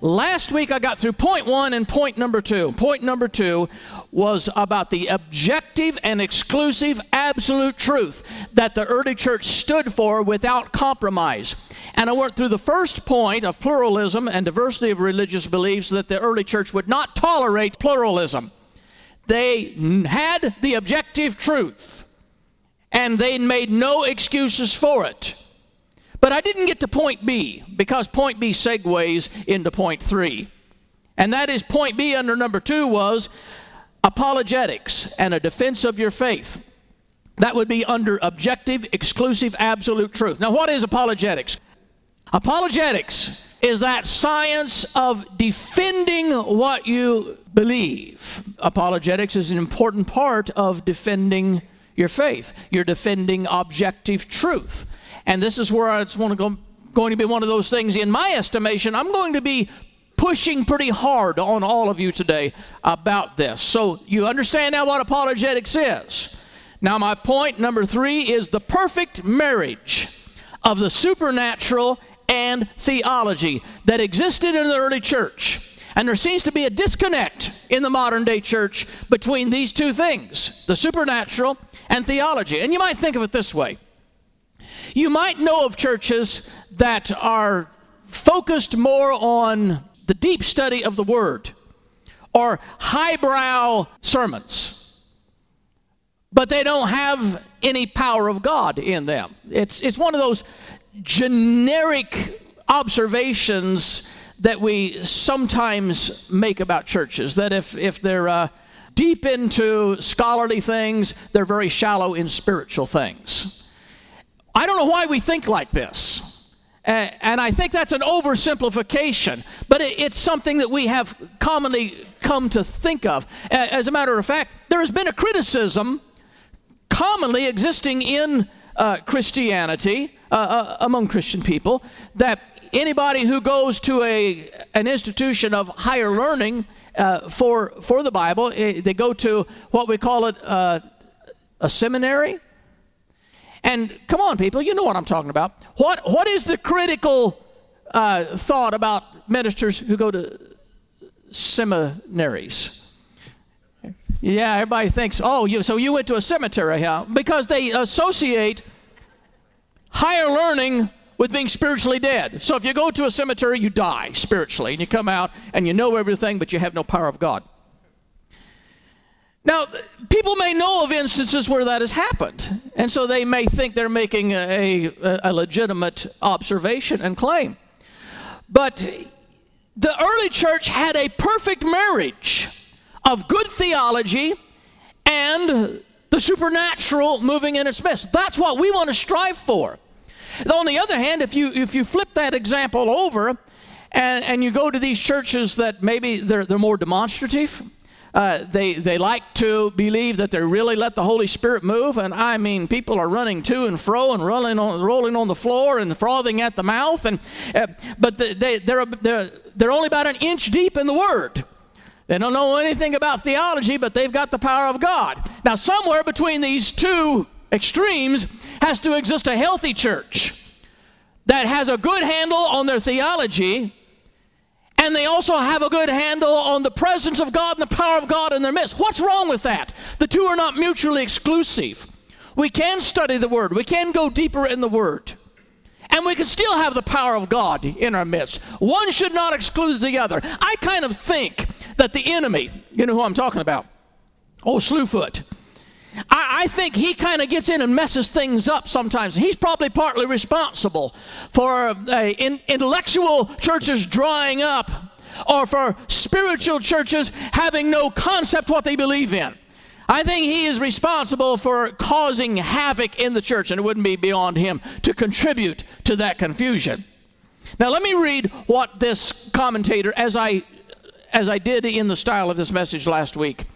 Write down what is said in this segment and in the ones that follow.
Last week I got through point one and point number two. Point number two was about the objective and exclusive absolute truth that the early church stood for without compromise. And I went through the first point of pluralism and diversity of religious beliefs that the early church would not tolerate pluralism. They had the objective truth and they made no excuses for it. But I didn't get to point B because point B segues into point three. And that is point B under number two was apologetics and a defense of your faith. That would be under objective, exclusive, absolute truth. Now, what is apologetics? Apologetics is that science of defending what you believe. Apologetics is an important part of defending your faith. You're defending objective truth. And this is where it's going to be one of those things, in my estimation, I'm going to be pushing pretty hard on all of you today about this. So you understand now what apologetics is. Now, my point number three is the perfect marriage of the supernatural and theology that existed in the early church. And there seems to be a disconnect in the modern day church between these two things the supernatural and theology. And you might think of it this way you might know of churches that are focused more on the deep study of the Word or highbrow sermons, but they don't have any power of God in them. It's, it's one of those generic observations that we sometimes make about churches that if, if they're uh, deep into scholarly things, they're very shallow in spiritual things. I don't know why we think like this. Uh, and I think that's an oversimplification, but it's something that we have commonly come to think of. Uh, as a matter of fact, there has been a criticism commonly existing in uh, Christianity uh, uh, among Christian people that anybody who goes to a, an institution of higher learning uh, for, for the Bible, eh, they go to what we call it a seminary and come on, people, you know what I'm talking about. What, what is the critical uh, thought about ministers who go to seminaries? Yeah, everybody thinks, oh, you, so you went to a cemetery, huh? Because they associate higher learning with being spiritually dead. So if you go to a cemetery, you die spiritually, and you come out and you know everything, but you have no power of God. Now, people may know of instances where that has happened, and so they may think they're making a, a, a legitimate observation and claim. But the early church had a perfect marriage of good theology and the supernatural moving in its midst. That's what we want to strive for. On the other hand, if you if you flip that example over and, and you go to these churches that maybe they're, they're more demonstrative, uh, they, they like to believe that they really let the Holy Spirit move. And I mean, people are running to and fro and rolling on, rolling on the floor and frothing at the mouth. And, uh, but they, they're, they're, they're only about an inch deep in the Word. They don't know anything about theology, but they've got the power of God. Now, somewhere between these two extremes has to exist a healthy church that has a good handle on their theology and they also have a good handle on the presence of God and the power of God in their midst. What's wrong with that? The two are not mutually exclusive. We can study the Word, we can go deeper in the Word, and we can still have the power of God in our midst. One should not exclude the other. I kind of think that the enemy, you know who I'm talking about? Oh, Slewfoot I, I think he kind of gets in and messes things up sometimes. He's probably partly responsible for uh, in, intellectual churches drying up or for spiritual churches having no concept what they believe in. I think he is responsible for causing havoc in the church, and it wouldn't be beyond him to contribute to that confusion. Now, let me read what this commentator, as I, as I did in the style of this message last week,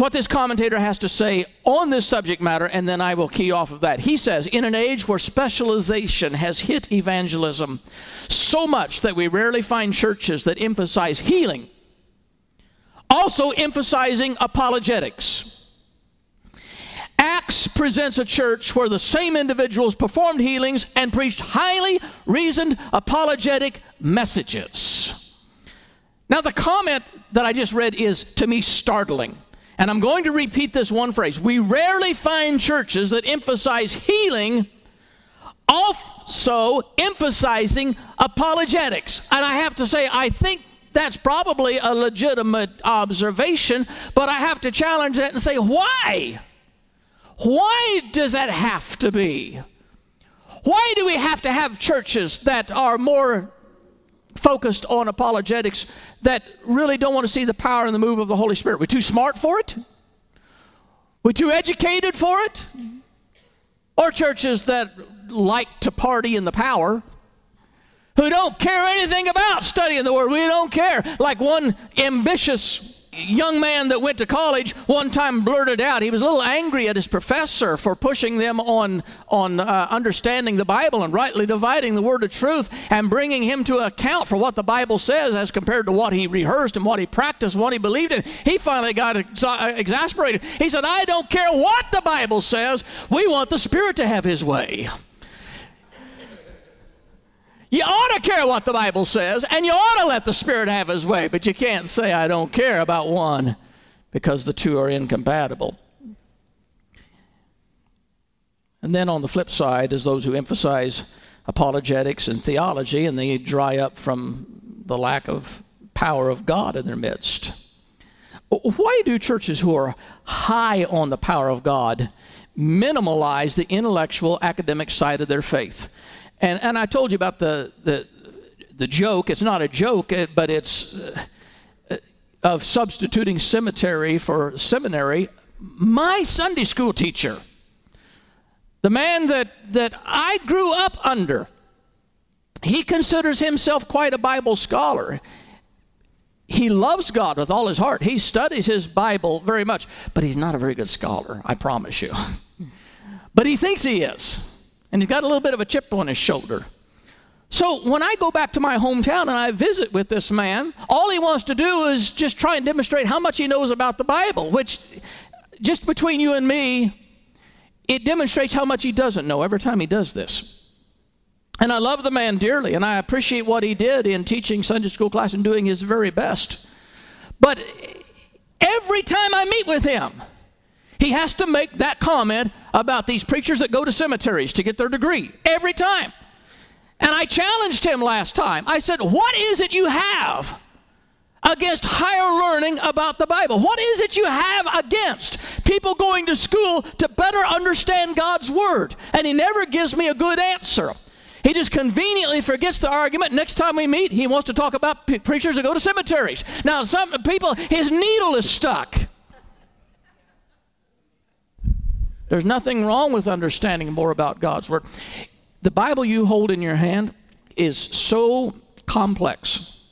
what this commentator has to say on this subject matter, and then I will key off of that. He says, In an age where specialization has hit evangelism so much that we rarely find churches that emphasize healing, also emphasizing apologetics. Acts presents a church where the same individuals performed healings and preached highly reasoned apologetic messages. Now, the comment that I just read is to me startling. And I'm going to repeat this one phrase. We rarely find churches that emphasize healing, also emphasizing apologetics. And I have to say, I think that's probably a legitimate observation, but I have to challenge that and say, why? Why does that have to be? Why do we have to have churches that are more focused on apologetics that really don't want to see the power and the move of the Holy Spirit. We're too smart for it? We're too educated for it? Or churches that like to party in the power, who don't care anything about studying the Word. We don't care. Like one ambitious young man that went to college one time blurted out he was a little angry at his professor for pushing them on on uh, understanding the bible and rightly dividing the word of truth and bringing him to account for what the bible says as compared to what he rehearsed and what he practiced and what he believed in. He finally got ex- uh, exasperated. He said i don't care what the bible says. We want the spirit to have his way you ought to care what the Bible says, and you ought to let the Spirit have His way, but you can't say, I don't care about one because the two are incompatible. And then on the flip side is those who emphasize apologetics and theology, and they dry up from the lack of power of God in their midst. Why do churches who are high on the power of God minimalize the intellectual academic side of their faith? And, and I told you about the, the, the joke. It's not a joke, but it's uh, of substituting cemetery for seminary. My Sunday school teacher, the man that, that I grew up under, he considers himself quite a Bible scholar. He loves God with all his heart. He studies his Bible very much, but he's not a very good scholar, I promise you. but he thinks he is and he's got a little bit of a chip on his shoulder. So when I go back to my hometown and I visit with this man, all he wants to do is just try and demonstrate how much he knows about the Bible, which, just between you and me, it demonstrates how much he doesn't know every time he does this. And I love the man dearly, and I appreciate what he did in teaching Sunday school class and doing his very best. But every time I meet with him, he has to make that comment about these preachers that go to cemeteries to get their degree every time. And I challenged him last time. I said, What is it you have against higher learning about the Bible? What is it you have against people going to school to better understand God's Word? And he never gives me a good answer. He just conveniently forgets the argument. Next time we meet, he wants to talk about preachers that go to cemeteries. Now, some people, his needle is stuck. There's nothing wrong with understanding more about God's Word. The Bible you hold in your hand is so complex.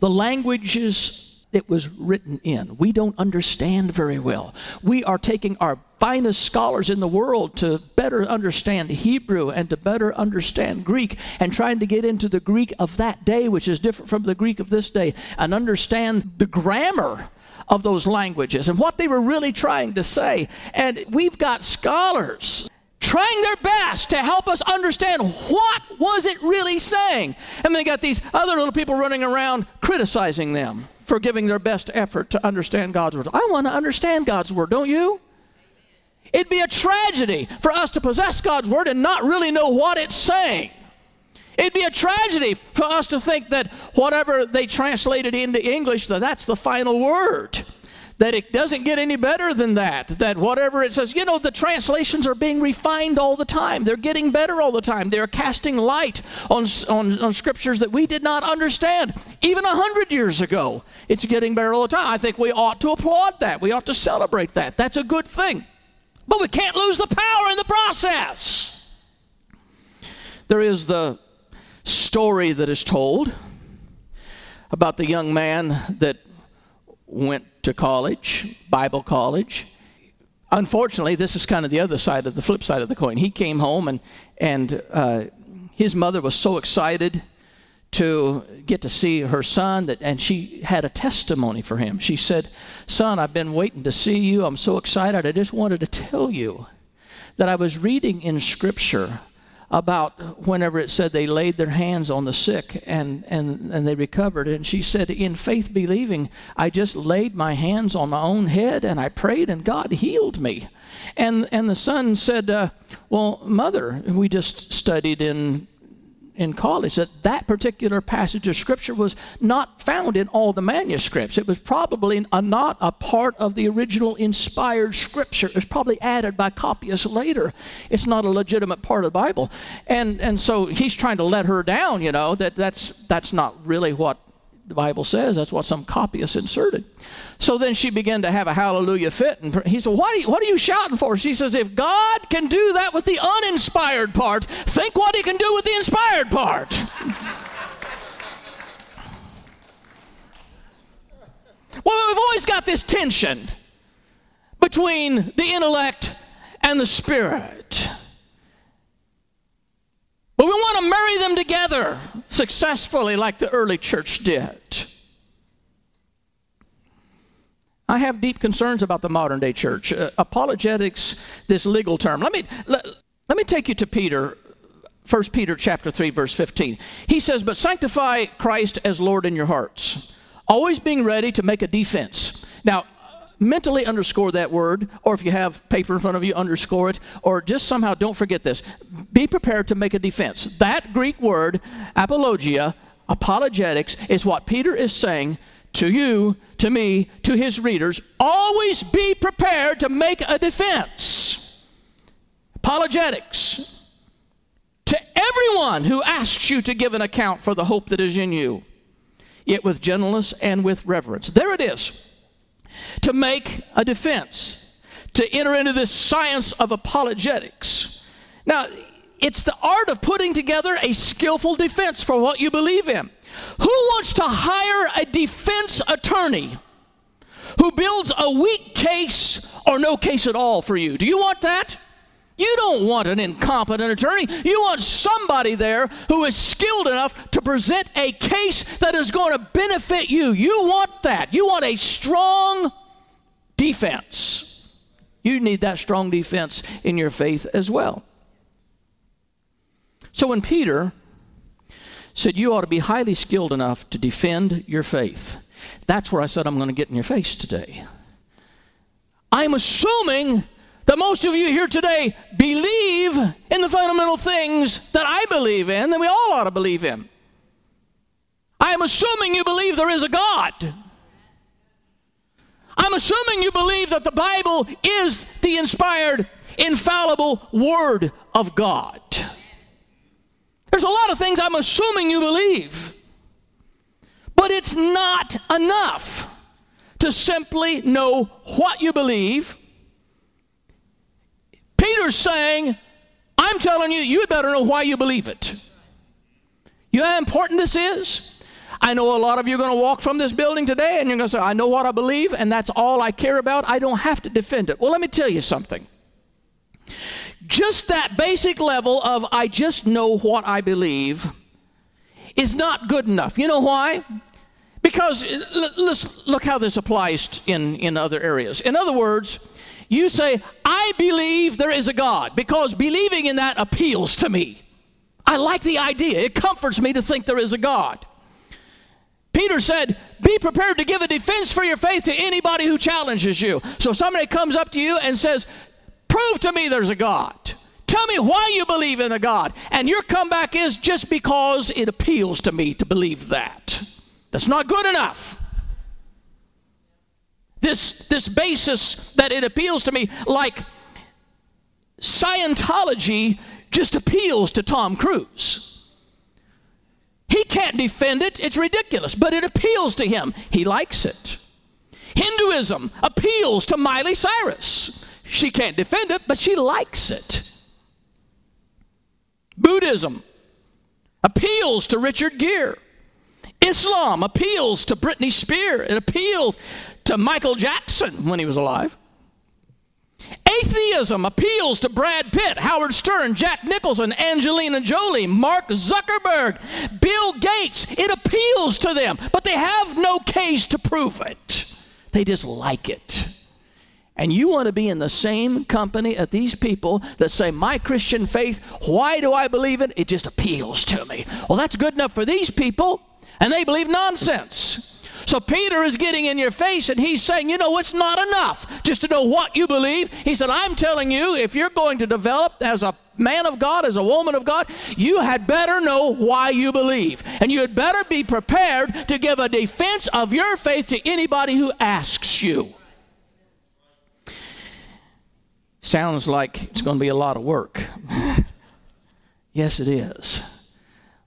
The languages it was written in, we don't understand very well. We are taking our finest scholars in the world to better understand Hebrew and to better understand Greek and trying to get into the Greek of that day, which is different from the Greek of this day, and understand the grammar of those languages and what they were really trying to say. And we've got scholars trying their best to help us understand what was it really saying. And they got these other little people running around criticizing them for giving their best effort to understand God's word. I want to understand God's word, don't you? It'd be a tragedy for us to possess God's word and not really know what it's saying. It'd be a tragedy for us to think that whatever they translated into English, that that's the final word. that it doesn't get any better than that. That whatever it says, you know, the translations are being refined all the time. They're getting better all the time. They're casting light on, on, on scriptures that we did not understand even a hundred years ago. It's getting better all the time. I think we ought to applaud that. We ought to celebrate that. That's a good thing. But we can't lose the power in the process. There is the story that is told about the young man that went to college, Bible college. Unfortunately, this is kind of the other side of the flip side of the coin. He came home and and uh, his mother was so excited to get to see her son that and she had a testimony for him. She said, "Son, I've been waiting to see you. I'm so excited. I just wanted to tell you that I was reading in scripture about whenever it said they laid their hands on the sick and, and, and they recovered. And she said, In faith believing, I just laid my hands on my own head and I prayed and God healed me. And, and the son said, uh, Well, mother, we just studied in in college that that particular passage of scripture was not found in all the manuscripts. It was probably a, not a part of the original inspired scripture. It was probably added by copyists later. It's not a legitimate part of the Bible. And, and so he's trying to let her down, you know, that that's, that's not really what the Bible says. That's what some copyists inserted. So then she began to have a hallelujah fit. And he said, what are, you, what are you shouting for? She says, If God can do that with the uninspired part, think what he can do with the inspired part. well, we've always got this tension between the intellect and the spirit. But we want to marry them together successfully like the early church did. I have deep concerns about the modern day church. Uh, apologetics, this legal term. Let me, let, let me take you to Peter, 1 Peter chapter 3, verse 15. He says, But sanctify Christ as Lord in your hearts, always being ready to make a defense. Now, mentally underscore that word, or if you have paper in front of you, underscore it, or just somehow don't forget this. Be prepared to make a defense. That Greek word, apologia, apologetics, is what Peter is saying to you, to me, to his readers. Always be prepared to make a defense. Apologetics. To everyone who asks you to give an account for the hope that is in you, yet with gentleness and with reverence. There it is to make a defense, to enter into this science of apologetics. Now, it's the art of putting together a skillful defense for what you believe in. Who wants to hire a defense attorney who builds a weak case or no case at all for you? Do you want that? You don't want an incompetent attorney. You want somebody there who is skilled enough to present a case that is going to benefit you. You want that. You want a strong defense. You need that strong defense in your faith as well. So when Peter said, You ought to be highly skilled enough to defend your faith, that's where I said, I'm going to get in your face today. I'm assuming that most of you here today believe in the fundamental things that I believe in, that we all ought to believe in. I'm assuming you believe there is a God. I'm assuming you believe that the Bible is the inspired, infallible Word of God. There's a lot of things I'm assuming you believe, but it's not enough to simply know what you believe. Peter's saying, I'm telling you, you better know why you believe it. You know how important this is? I know a lot of you are going to walk from this building today and you're going to say, I know what I believe and that's all I care about. I don't have to defend it. Well, let me tell you something. Just that basic level of I just know what I believe is not good enough. You know why? Because let's look how this applies in, in other areas. In other words, you say, I believe there is a God because believing in that appeals to me. I like the idea. It comforts me to think there is a God. Peter said, Be prepared to give a defense for your faith to anybody who challenges you. So somebody comes up to you and says, Prove to me there's a God. Tell me why you believe in a God. And your comeback is just because it appeals to me to believe that. That's not good enough. This, this basis that it appeals to me, like Scientology just appeals to Tom Cruise. He can't defend it, it's ridiculous, but it appeals to him. He likes it. Hinduism appeals to Miley Cyrus. She can't defend it, but she likes it. Buddhism appeals to Richard Gere. Islam appeals to Britney Spears. It appeals to Michael Jackson when he was alive. Atheism appeals to Brad Pitt, Howard Stern, Jack Nicholson, Angelina Jolie, Mark Zuckerberg, Bill Gates. It appeals to them, but they have no case to prove it. They just like it. And you want to be in the same company of these people that say, My Christian faith, why do I believe it? It just appeals to me. Well, that's good enough for these people, and they believe nonsense. So Peter is getting in your face and he's saying, you know, it's not enough just to know what you believe. He said, I'm telling you, if you're going to develop as a man of God, as a woman of God, you had better know why you believe. And you had better be prepared to give a defense of your faith to anybody who asks you. Sounds like it's going to be a lot of work. yes, it is.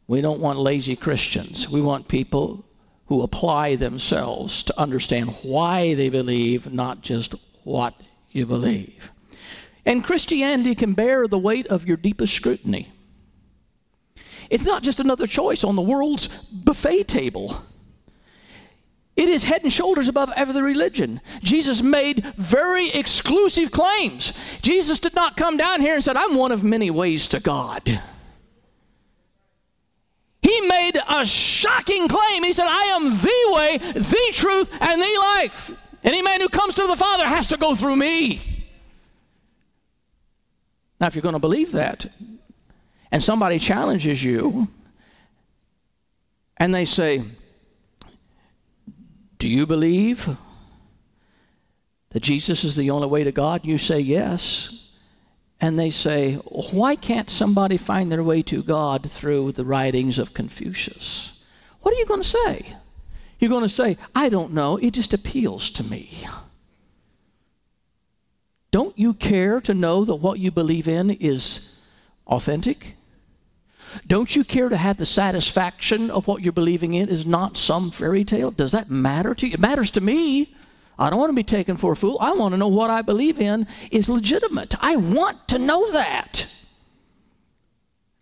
We don't want lazy Christians. We want people who apply themselves to understand why they believe, not just what you believe. And Christianity can bear the weight of your deepest scrutiny. It's not just another choice on the world's buffet table. It is head and shoulders above every religion. Jesus made very exclusive claims. Jesus did not come down here and said, I'm one of many ways to God. He made a shocking claim. He said, I am the way, the truth, and the life. Any man who comes to the Father has to go through me. Now, if you're going to believe that, and somebody challenges you, and they say, Do you believe that Jesus is the only way to God? You say yes and they say, Why can't somebody find their way to God through the writings of Confucius? What are you going to say? You're going to say, I don't know, it just appeals to me. Don't you care to know that what you believe in is authentic? Don't you care to have the satisfaction of what you're believing in is not some fairy tale? Does that matter to you? It matters to me. I don't want to be taken for a fool. I want to know what I believe in is legitimate. I want to know that.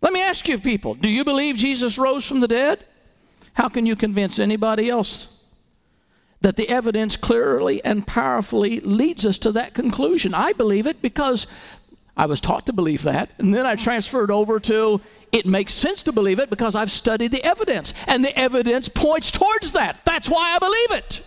Let me ask you, people do you believe Jesus rose from the dead? How can you convince anybody else that the evidence clearly and powerfully leads us to that conclusion? I believe it because I was taught to believe that, and then I transferred over to it makes sense to believe it because I've studied the evidence, and the evidence points towards that. That's why I believe it.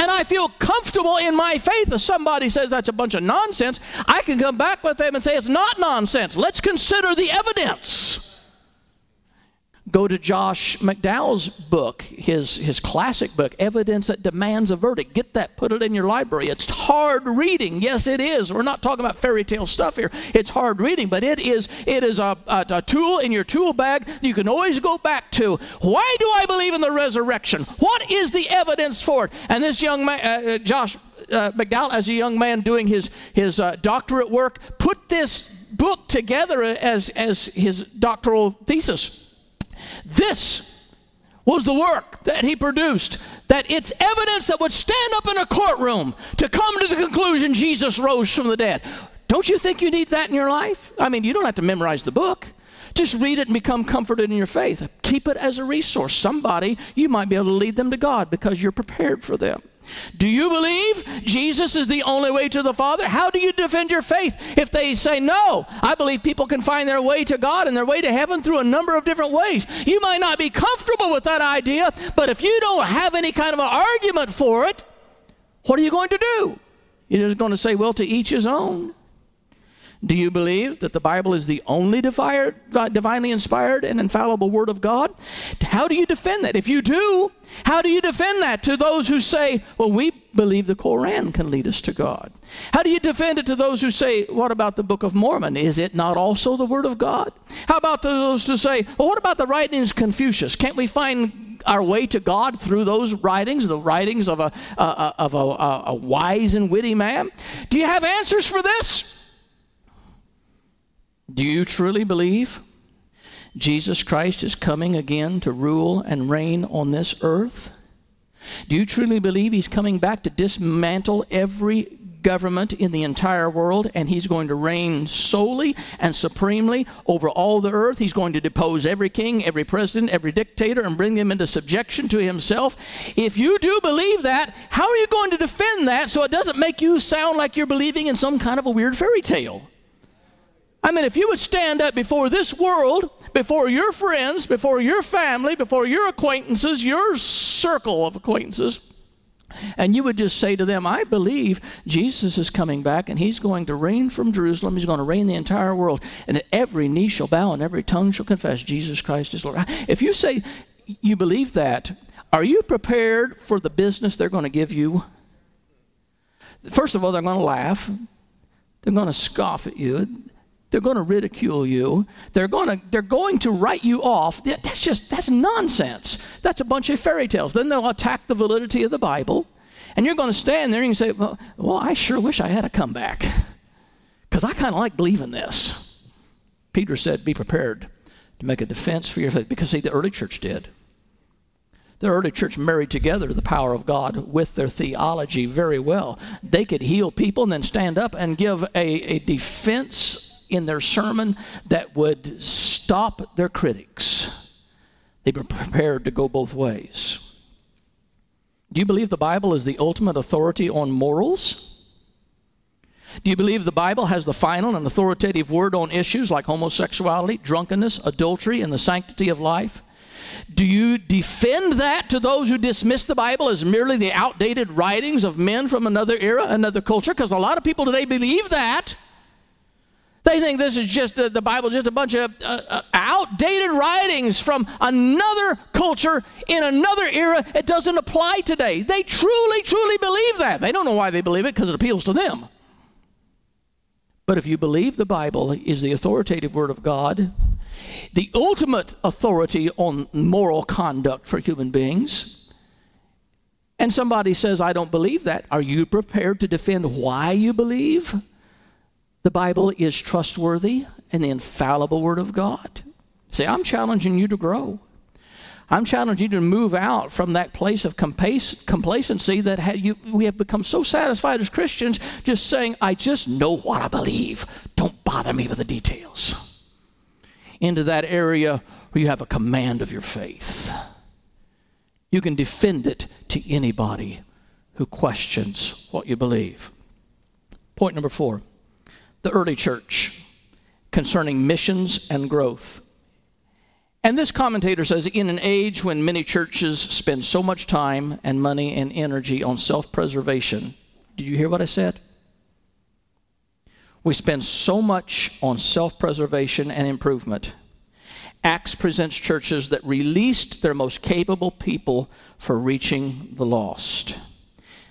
And I feel comfortable in my faith. If somebody says that's a bunch of nonsense, I can come back with them and say it's not nonsense. Let's consider the evidence. Go to Josh McDowell's book, his, his classic book, Evidence That Demands a Verdict. Get that, put it in your library. It's hard reading. Yes, it is. We're not talking about fairy tale stuff here. It's hard reading, but it is, it is a, a, a tool in your tool bag you can always go back to. Why do I believe in the resurrection? What is the evidence for it? And this young man, uh, uh Josh uh, McDowell, as a young man doing his, his uh, doctorate work, put this book together as, as his doctoral thesis. This was the work that he produced, that it's evidence that would stand up in a courtroom to come to the conclusion Jesus rose from the dead. Don't you think you need that in your life? I mean, you don't have to memorize the book. Just read it and become comforted in your faith. Keep it as a resource. Somebody, you might be able to lead them to God because you're prepared for them. Do you believe Jesus is the only way to the Father? How do you defend your faith if they say no? I believe people can find their way to God and their way to heaven through a number of different ways. You might not be comfortable with that idea, but if you don't have any kind of an argument for it, what are you going to do? You're just going to say, well, to each his own. Do you believe that the Bible is the only divinely inspired and infallible Word of God? How do you defend that? If you do, how do you defend that to those who say, well, we believe the Koran can lead us to God? How do you defend it to those who say, what about the Book of Mormon? Is it not also the Word of God? How about those who say, well, what about the writings of Confucius? Can't we find our way to God through those writings, the writings of a, uh, of a, a, a wise and witty man? Do you have answers for this? Do you truly believe Jesus Christ is coming again to rule and reign on this earth? Do you truly believe he's coming back to dismantle every government in the entire world and he's going to reign solely and supremely over all the earth? He's going to depose every king, every president, every dictator and bring them into subjection to himself. If you do believe that, how are you going to defend that so it doesn't make you sound like you're believing in some kind of a weird fairy tale? I mean, if you would stand up before this world before your friends, before your family, before your acquaintances, your circle of acquaintances, and you would just say to them, I believe Jesus is coming back and he's going to reign from Jerusalem. He's going to reign the entire world. And every knee shall bow and every tongue shall confess Jesus Christ is Lord. If you say you believe that, are you prepared for the business they're going to give you? First of all, they're going to laugh, they're going to scoff at you. They're going to ridicule you. They're going to, they're going to write you off. That's just, that's nonsense. That's a bunch of fairy tales. Then they'll attack the validity of the Bible. And you're going to stand there and say, well, well I sure wish I had a comeback. Because I kind of like believing this. Peter said, be prepared to make a defense for your faith. Because, see, the early church did. The early church married together the power of God with their theology very well. They could heal people and then stand up and give a, a defense in their sermon that would stop their critics. They prepared to go both ways. Do you believe the Bible is the ultimate authority on morals? Do you believe the Bible has the final and authoritative word on issues like homosexuality, drunkenness, adultery, and the sanctity of life? Do you defend that to those who dismiss the Bible as merely the outdated writings of men from another era, another culture? Because a lot of people today believe that. They think this is just the, the Bible, just a bunch of uh, uh, outdated writings from another culture in another era. It doesn't apply today. They truly, truly believe that. They don't know why they believe it because it appeals to them. But if you believe the Bible is the authoritative Word of God, the ultimate authority on moral conduct for human beings, and somebody says, I don't believe that, are you prepared to defend why you believe? The Bible is trustworthy and the infallible Word of God. See, I'm challenging you to grow. I'm challenging you to move out from that place of complacency that you, we have become so satisfied as Christians, just saying, I just know what I believe. Don't bother me with the details. Into that area where you have a command of your faith. You can defend it to anybody who questions what you believe. Point number four the early church concerning missions and growth. And this commentator says in an age when many churches spend so much time and money and energy on self preservation, did you hear what I said? We spend so much on self preservation and improvement. Acts presents churches that released their most capable people for reaching the lost.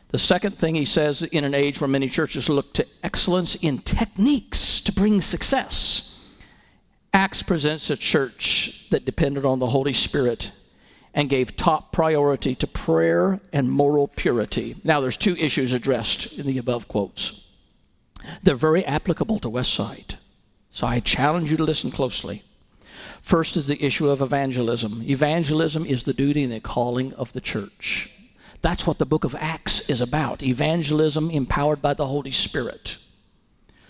The second thing he says in an age where many churches look to excellence in techniques to bring success, Acts presents a church that depended on the Holy Spirit and gave top priority to prayer and moral purity. Now, there's two issues addressed in the above quotes. They're very applicable to Westside. So I challenge you to listen closely. First is the issue of evangelism. Evangelism is the duty and the calling of the church. That's what the book of Acts is about evangelism empowered by the Holy Spirit.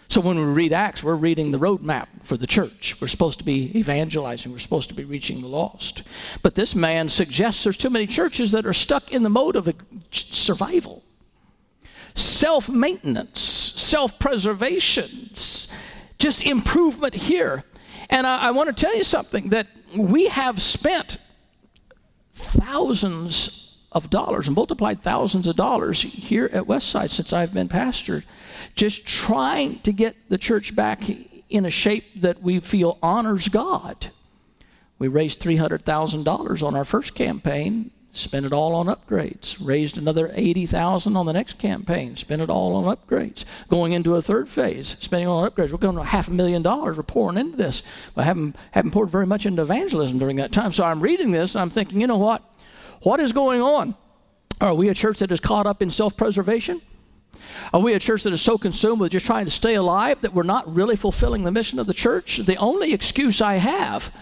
So when we read Acts, we're reading the roadmap for the church. We're supposed to be evangelizing, we're supposed to be reaching the lost. But this man suggests there's too many churches that are stuck in the mode of survival, self maintenance, self preservation, just improvement here. And I, I want to tell you something that we have spent thousands of dollars and multiplied thousands of dollars here at Westside since I've been pastor, just trying to get the church back in a shape that we feel honors God. We raised $300,000 on our first campaign, spent it all on upgrades. Raised another 80,000 on the next campaign, spent it all on upgrades. Going into a third phase, spending on upgrades. We're going to half a million dollars. We're pouring into this. I haven't, haven't poured very much into evangelism during that time. So I'm reading this and I'm thinking, you know what? What is going on? Are we a church that is caught up in self preservation? Are we a church that is so consumed with just trying to stay alive that we're not really fulfilling the mission of the church? The only excuse I have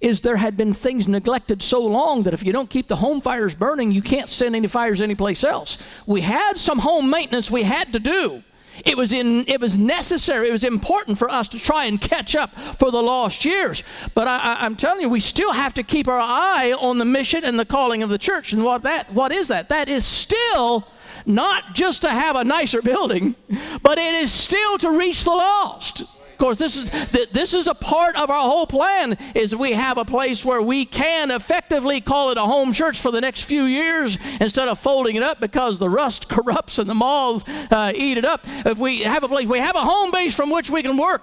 is there had been things neglected so long that if you don't keep the home fires burning, you can't send any fires anyplace else. We had some home maintenance we had to do. It was, in, it was necessary, it was important for us to try and catch up for the lost years. But I, am telling you, we still have to keep our eye on the mission and the calling of the church. And what, that, what is that? That is still not just to have a nicer building, but it is still to reach the lost. Of course, this is this is a part of our whole plan. Is we have a place where we can effectively call it a home church for the next few years instead of folding it up because the rust corrupts and the moths uh, eat it up. If we have a place, we have a home base from which we can work.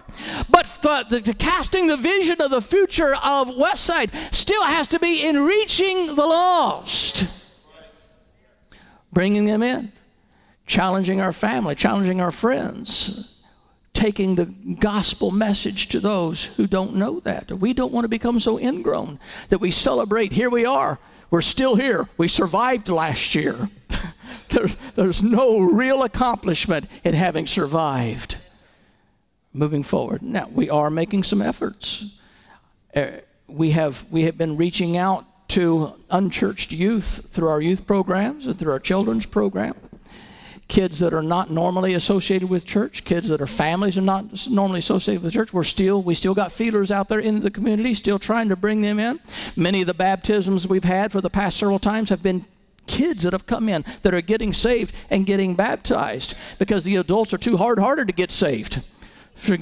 But the, the casting the vision of the future of Westside still has to be in reaching the lost, bringing them in, challenging our family, challenging our friends taking the gospel message to those who don't know that. We don't want to become so ingrown that we celebrate, here we are, we're still here, we survived last year. there's, there's no real accomplishment in having survived. Moving forward. Now, we are making some efforts. Uh, we, have, we have been reaching out to unchurched youth through our youth programs and through our children's program kids that are not normally associated with church, kids that are families are not normally associated with church. We're still we still got feelers out there in the community, still trying to bring them in. Many of the baptisms we've had for the past several times have been kids that have come in that are getting saved and getting baptized because the adults are too hard-hearted to get saved.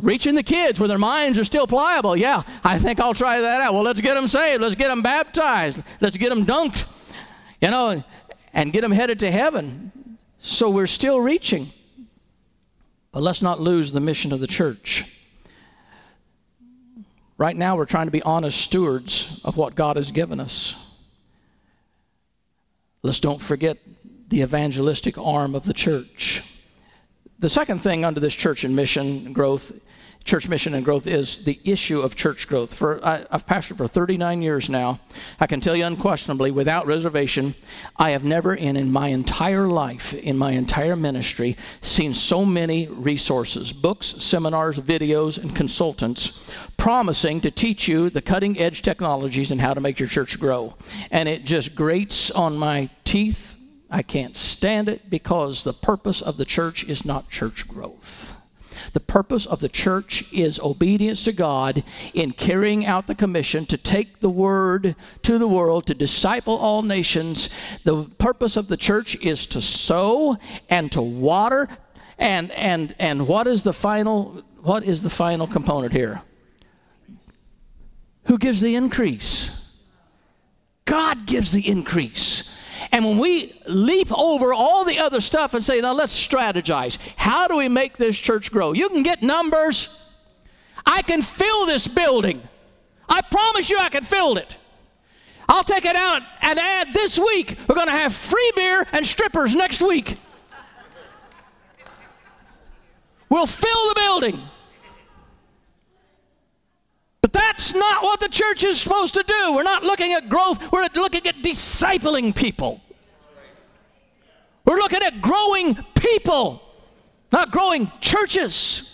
Reaching the kids where their minds are still pliable. Yeah, I think I'll try that out. Well, let's get them saved. Let's get them baptized. Let's get them dunked. You know, and get them headed to heaven. So we're still reaching. But let's not lose the mission of the church. Right now, we're trying to be honest stewards of what God has given us. Let's don't forget the evangelistic arm of the church. The second thing under this church and mission growth church mission and growth is the issue of church growth. For I, have pastored for 39 years now. I can tell you unquestionably, without reservation, I have never, in, in my entire life, in my entire ministry, seen so many resources books, seminars, videos, and consultants promising to teach you the cutting edge technologies and how to make your church grow. And it just grates on my teeth. I can't stand it because the purpose of the church is not church growth. The purpose of the church is obedience to God in carrying out the commission to take the word to the world, to disciple all nations. The purpose of the church is to sow and to water. And, and, and what is the final what is the final component here? Who gives the increase? God gives the increase. And when we leap over all the other stuff and say, now let's strategize. How do we make this church grow? You can get numbers. I can fill this building. I promise you I can fill it. I'll take it out and add this week. We're going to have free beer and strippers next week. We'll fill the building. But that's not what the church is supposed to do. We're not looking at growth, we're looking at discipling people. We're looking at growing people, not growing churches.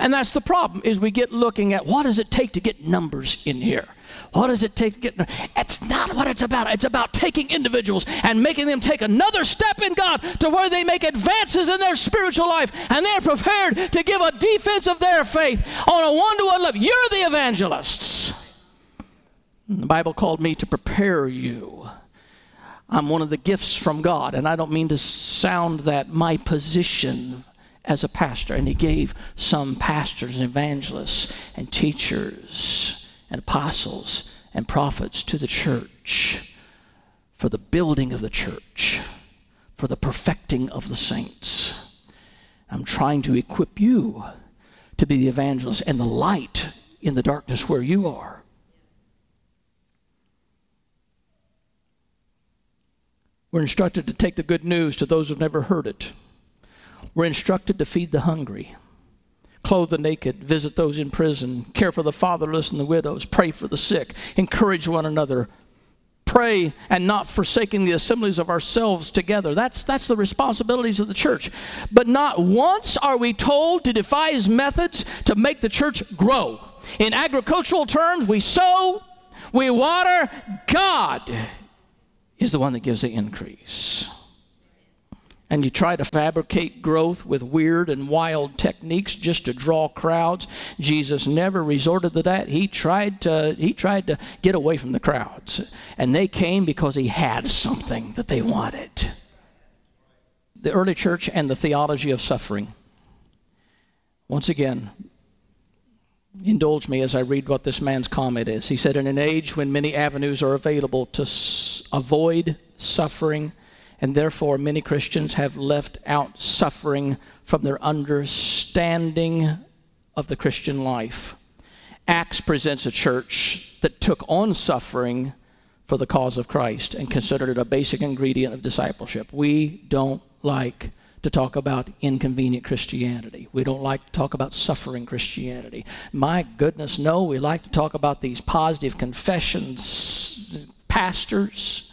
And that's the problem is we get looking at what does it take to get numbers in here? What does it take to get? It's not what it's about. It's about taking individuals and making them take another step in God to where they make advances in their spiritual life and they're prepared to give a defense of their faith on a one to one level. You're the evangelists. The Bible called me to prepare you. I'm one of the gifts from God, and I don't mean to sound that my position as a pastor. And he gave some pastors and evangelists and teachers and apostles and prophets to the church for the building of the church, for the perfecting of the saints. I'm trying to equip you to be the evangelist and the light in the darkness where you are. We're instructed to take the good news to those who've never heard it. We're instructed to feed the hungry. clothe the naked, visit those in prison, care for the fatherless and the widows, pray for the sick, encourage one another, pray and not forsaking the assemblies of ourselves together. That's, that's the responsibilities of the church. But not once are we told to devise methods to make the church grow. In agricultural terms, we sow, we water. God is the one that gives the increase. And you try to fabricate growth with weird and wild techniques just to draw crowds. Jesus never resorted to that. He tried to he tried to get away from the crowds. And they came because he had something that they wanted. The early church and the theology of suffering. Once again indulge me as i read what this man's comment is he said in an age when many avenues are available to s- avoid suffering and therefore many Christians have left out suffering from their understanding of the Christian life. Acts presents a church that took on suffering for the cause of Christ and considered it a basic ingredient of discipleship. We don't like to talk about inconvenient Christianity. We don't like to talk about suffering Christianity. My goodness, no, we like to talk about these positive confessions, pastors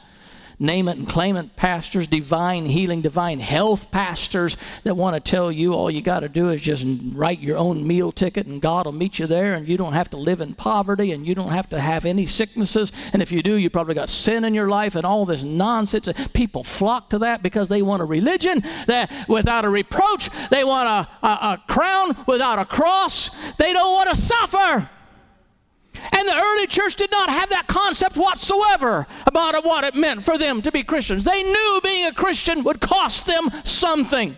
name it and claim it pastors, divine healing, divine health pastors that want to tell you all you got to do is just write your own meal ticket and God will meet you there and you don't have to live in poverty and you don't have to have any sicknesses. And if you do, you probably got sin in your life and all this nonsense. People flock to that because they want a religion that without a reproach, they want a, a, a crown without a cross, they don't want to suffer. And the early church did not have that concept whatsoever about what it meant for them to be Christians. They knew being a Christian would cost them something.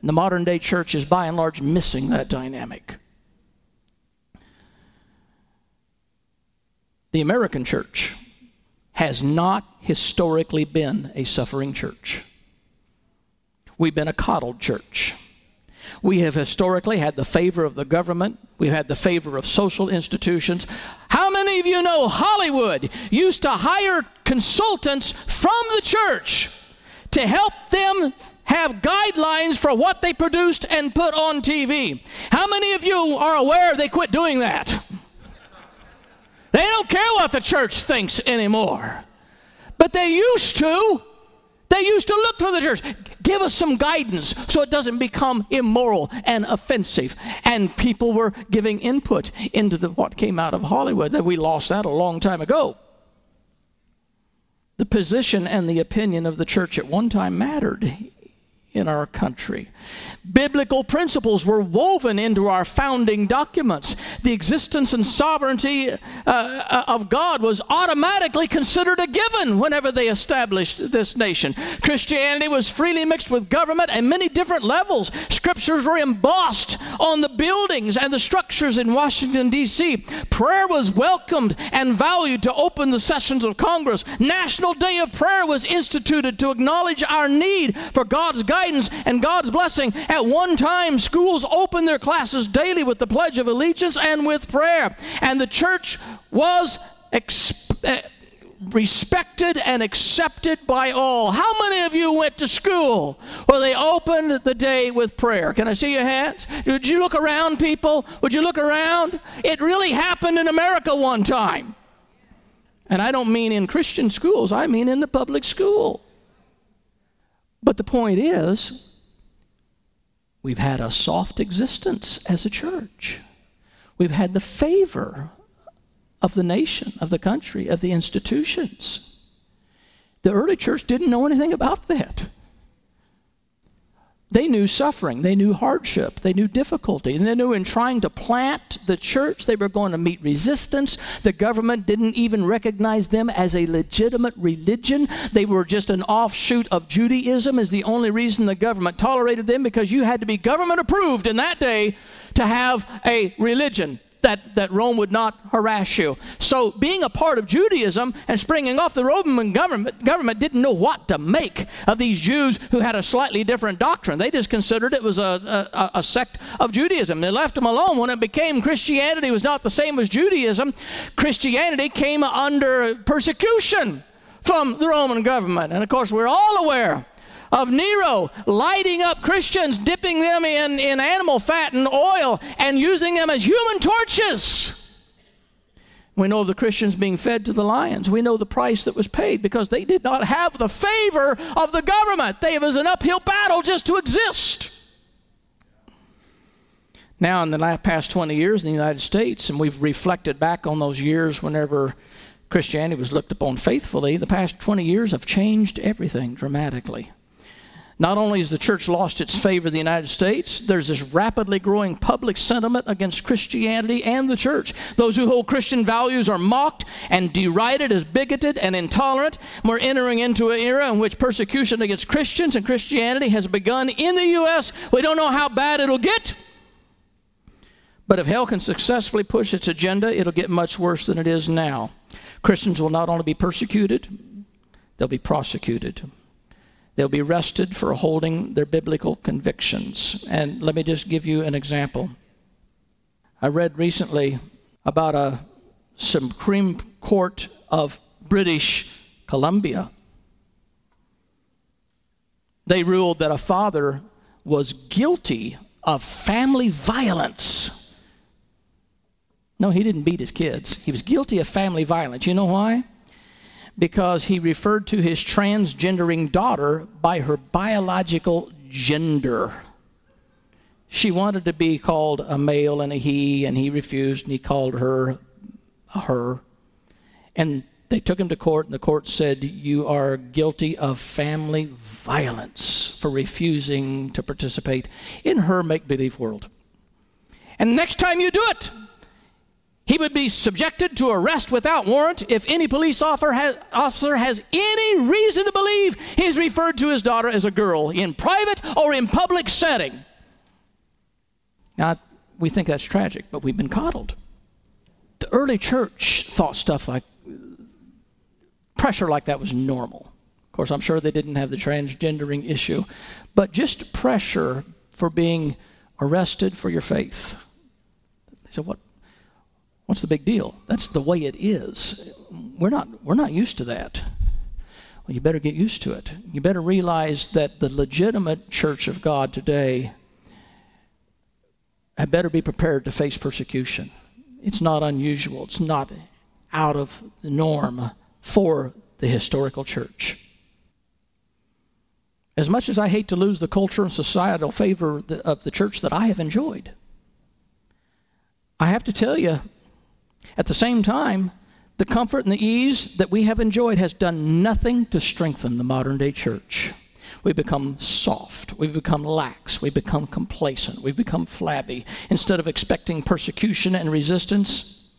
And the modern day church is by and large missing that dynamic. The American church has not historically been a suffering church. We've been a coddled church. We have historically had the favor of the government. We've had the favor of social institutions. How many of you know Hollywood used to hire consultants from the church to help them have guidelines for what they produced and put on TV? How many of you are aware they quit doing that? They don't care what the church thinks anymore. But they used to. They used to look for the church. Give us some guidance so it doesn't become immoral and offensive. And people were giving input into the, what came out of Hollywood. That we lost that a long time ago. The position and the opinion of the church at one time mattered in our country. Biblical principles were woven into our founding documents. The existence and sovereignty uh, uh, of God was automatically considered a given whenever they established this nation. Christianity was freely mixed with government at many different levels. Scriptures were embossed on the buildings and the structures in Washington, D.C. Prayer was welcomed and valued to open the sessions of Congress. National Day of Prayer was instituted to acknowledge our need for God's guidance and God's blessing at one time, schools opened their classes daily with the Pledge of Allegiance and with prayer. And the church was uh, respected and accepted by all. How many of you went to school where they opened the day with prayer? Can I see your hands? Would you look around, people? Would you look around? It really happened in America one time. And I don't mean in Christian schools, I mean in the public school. But the point is, We've had a soft existence as a church. We've had the favor of the nation, of the country, of the institutions. The early church didn't know anything about that. They knew suffering, they knew hardship, they knew difficulty, and they knew in trying to plant the church they were going to meet resistance. The government didn't even recognize them as a legitimate religion. They were just an offshoot of Judaism, is the only reason the government tolerated them because you had to be government approved in that day to have a religion that, that Rome would not harass you. So, being a part of Judaism and springing off the Roman government, government didn't know what to make of these Jews who had a slightly different doctrine. They just considered it was a, a, a sect of Judaism. They left them alone. When it became Christianity was not the same as Judaism, Christianity came under persecution from the Roman government. And of course, we're all aware of Nero lighting up Christians, dipping them in, in animal fat and oil, and using them as human torches. We know of the Christians being fed to the lions. We know the price that was paid because they did not have the favor of the government. They, it was an uphill battle just to exist. Now, in the past 20 years in the United States, and we've reflected back on those years whenever Christianity was looked upon faithfully, the past 20 years have changed everything dramatically. Not only has the church lost its favor in the United States, there's this rapidly growing public sentiment against Christianity and the church. Those who hold Christian values are mocked and derided as bigoted and intolerant. We're entering into an era in which persecution against Christians and Christianity has begun in the U.S. We don't know how bad it'll get. But if hell can successfully push its agenda, it'll get much worse than it is now. Christians will not only be persecuted, they'll be prosecuted. They'll be arrested for holding their biblical convictions. And let me just give you an example. I read recently about a Supreme Court of British Columbia. They ruled that a father was guilty of family violence. No, he didn't beat his kids. He was guilty of family violence. You know why? Because he referred to his transgendering daughter by her biological gender. She wanted to be called a male and a he, and he refused, and he called her a her. And they took him to court, and the court said, You are guilty of family violence for refusing to participate in her make believe world. And next time you do it, he would be subjected to arrest without warrant if any police officer has, any reason to believe he's referred to his daughter as a girl in private or in public setting. Now, we think that's tragic, but we've been coddled. The early church thought stuff like pressure like that was normal. Of course, I'm sure they didn't have the transgendering issue, but just pressure for being arrested for your faith. They said, What What's the big deal? That's the way it is. We're not, we're not used to that. Well, you better get used to it. You better realize that the legitimate church of God today had better be prepared to face persecution. It's not unusual, it's not out of the norm for the historical church. As much as I hate to lose the culture and societal favor of the church that I have enjoyed, I have to tell you, at the same time, the comfort and the ease that we have enjoyed has done nothing to strengthen the modern day church. We've become soft. We've become lax. We've become complacent. We've become flabby. Instead of expecting persecution and resistance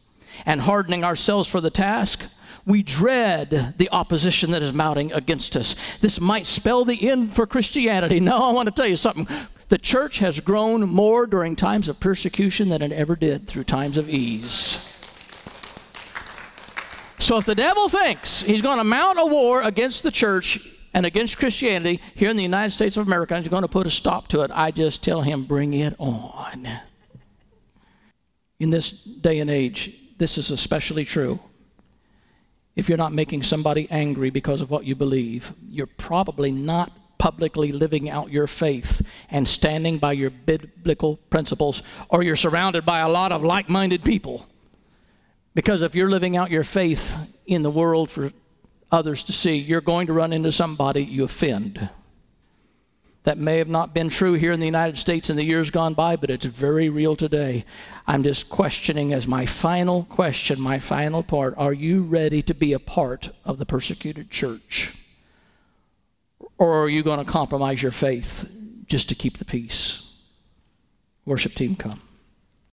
and hardening ourselves for the task, we dread the opposition that is mounting against us. This might spell the end for Christianity. No, I want to tell you something. The church has grown more during times of persecution than it ever did through times of ease. So if the devil thinks he's going to mount a war against the church and against Christianity here in the United States of America and he's going to put a stop to it, I just tell him, bring it on. In this day and age, this is especially true. If you're not making somebody angry because of what you believe, you're probably not publicly living out your faith and standing by your biblical principles, or you're surrounded by a lot of like minded people. Because if you're living out your faith in the world for others to see, you're going to run into somebody you offend. That may have not been true here in the United States in the years gone by, but it's very real today. I'm just questioning as my final question, my final part are you ready to be a part of the persecuted church? Or are you going to compromise your faith just to keep the peace? Worship team, come.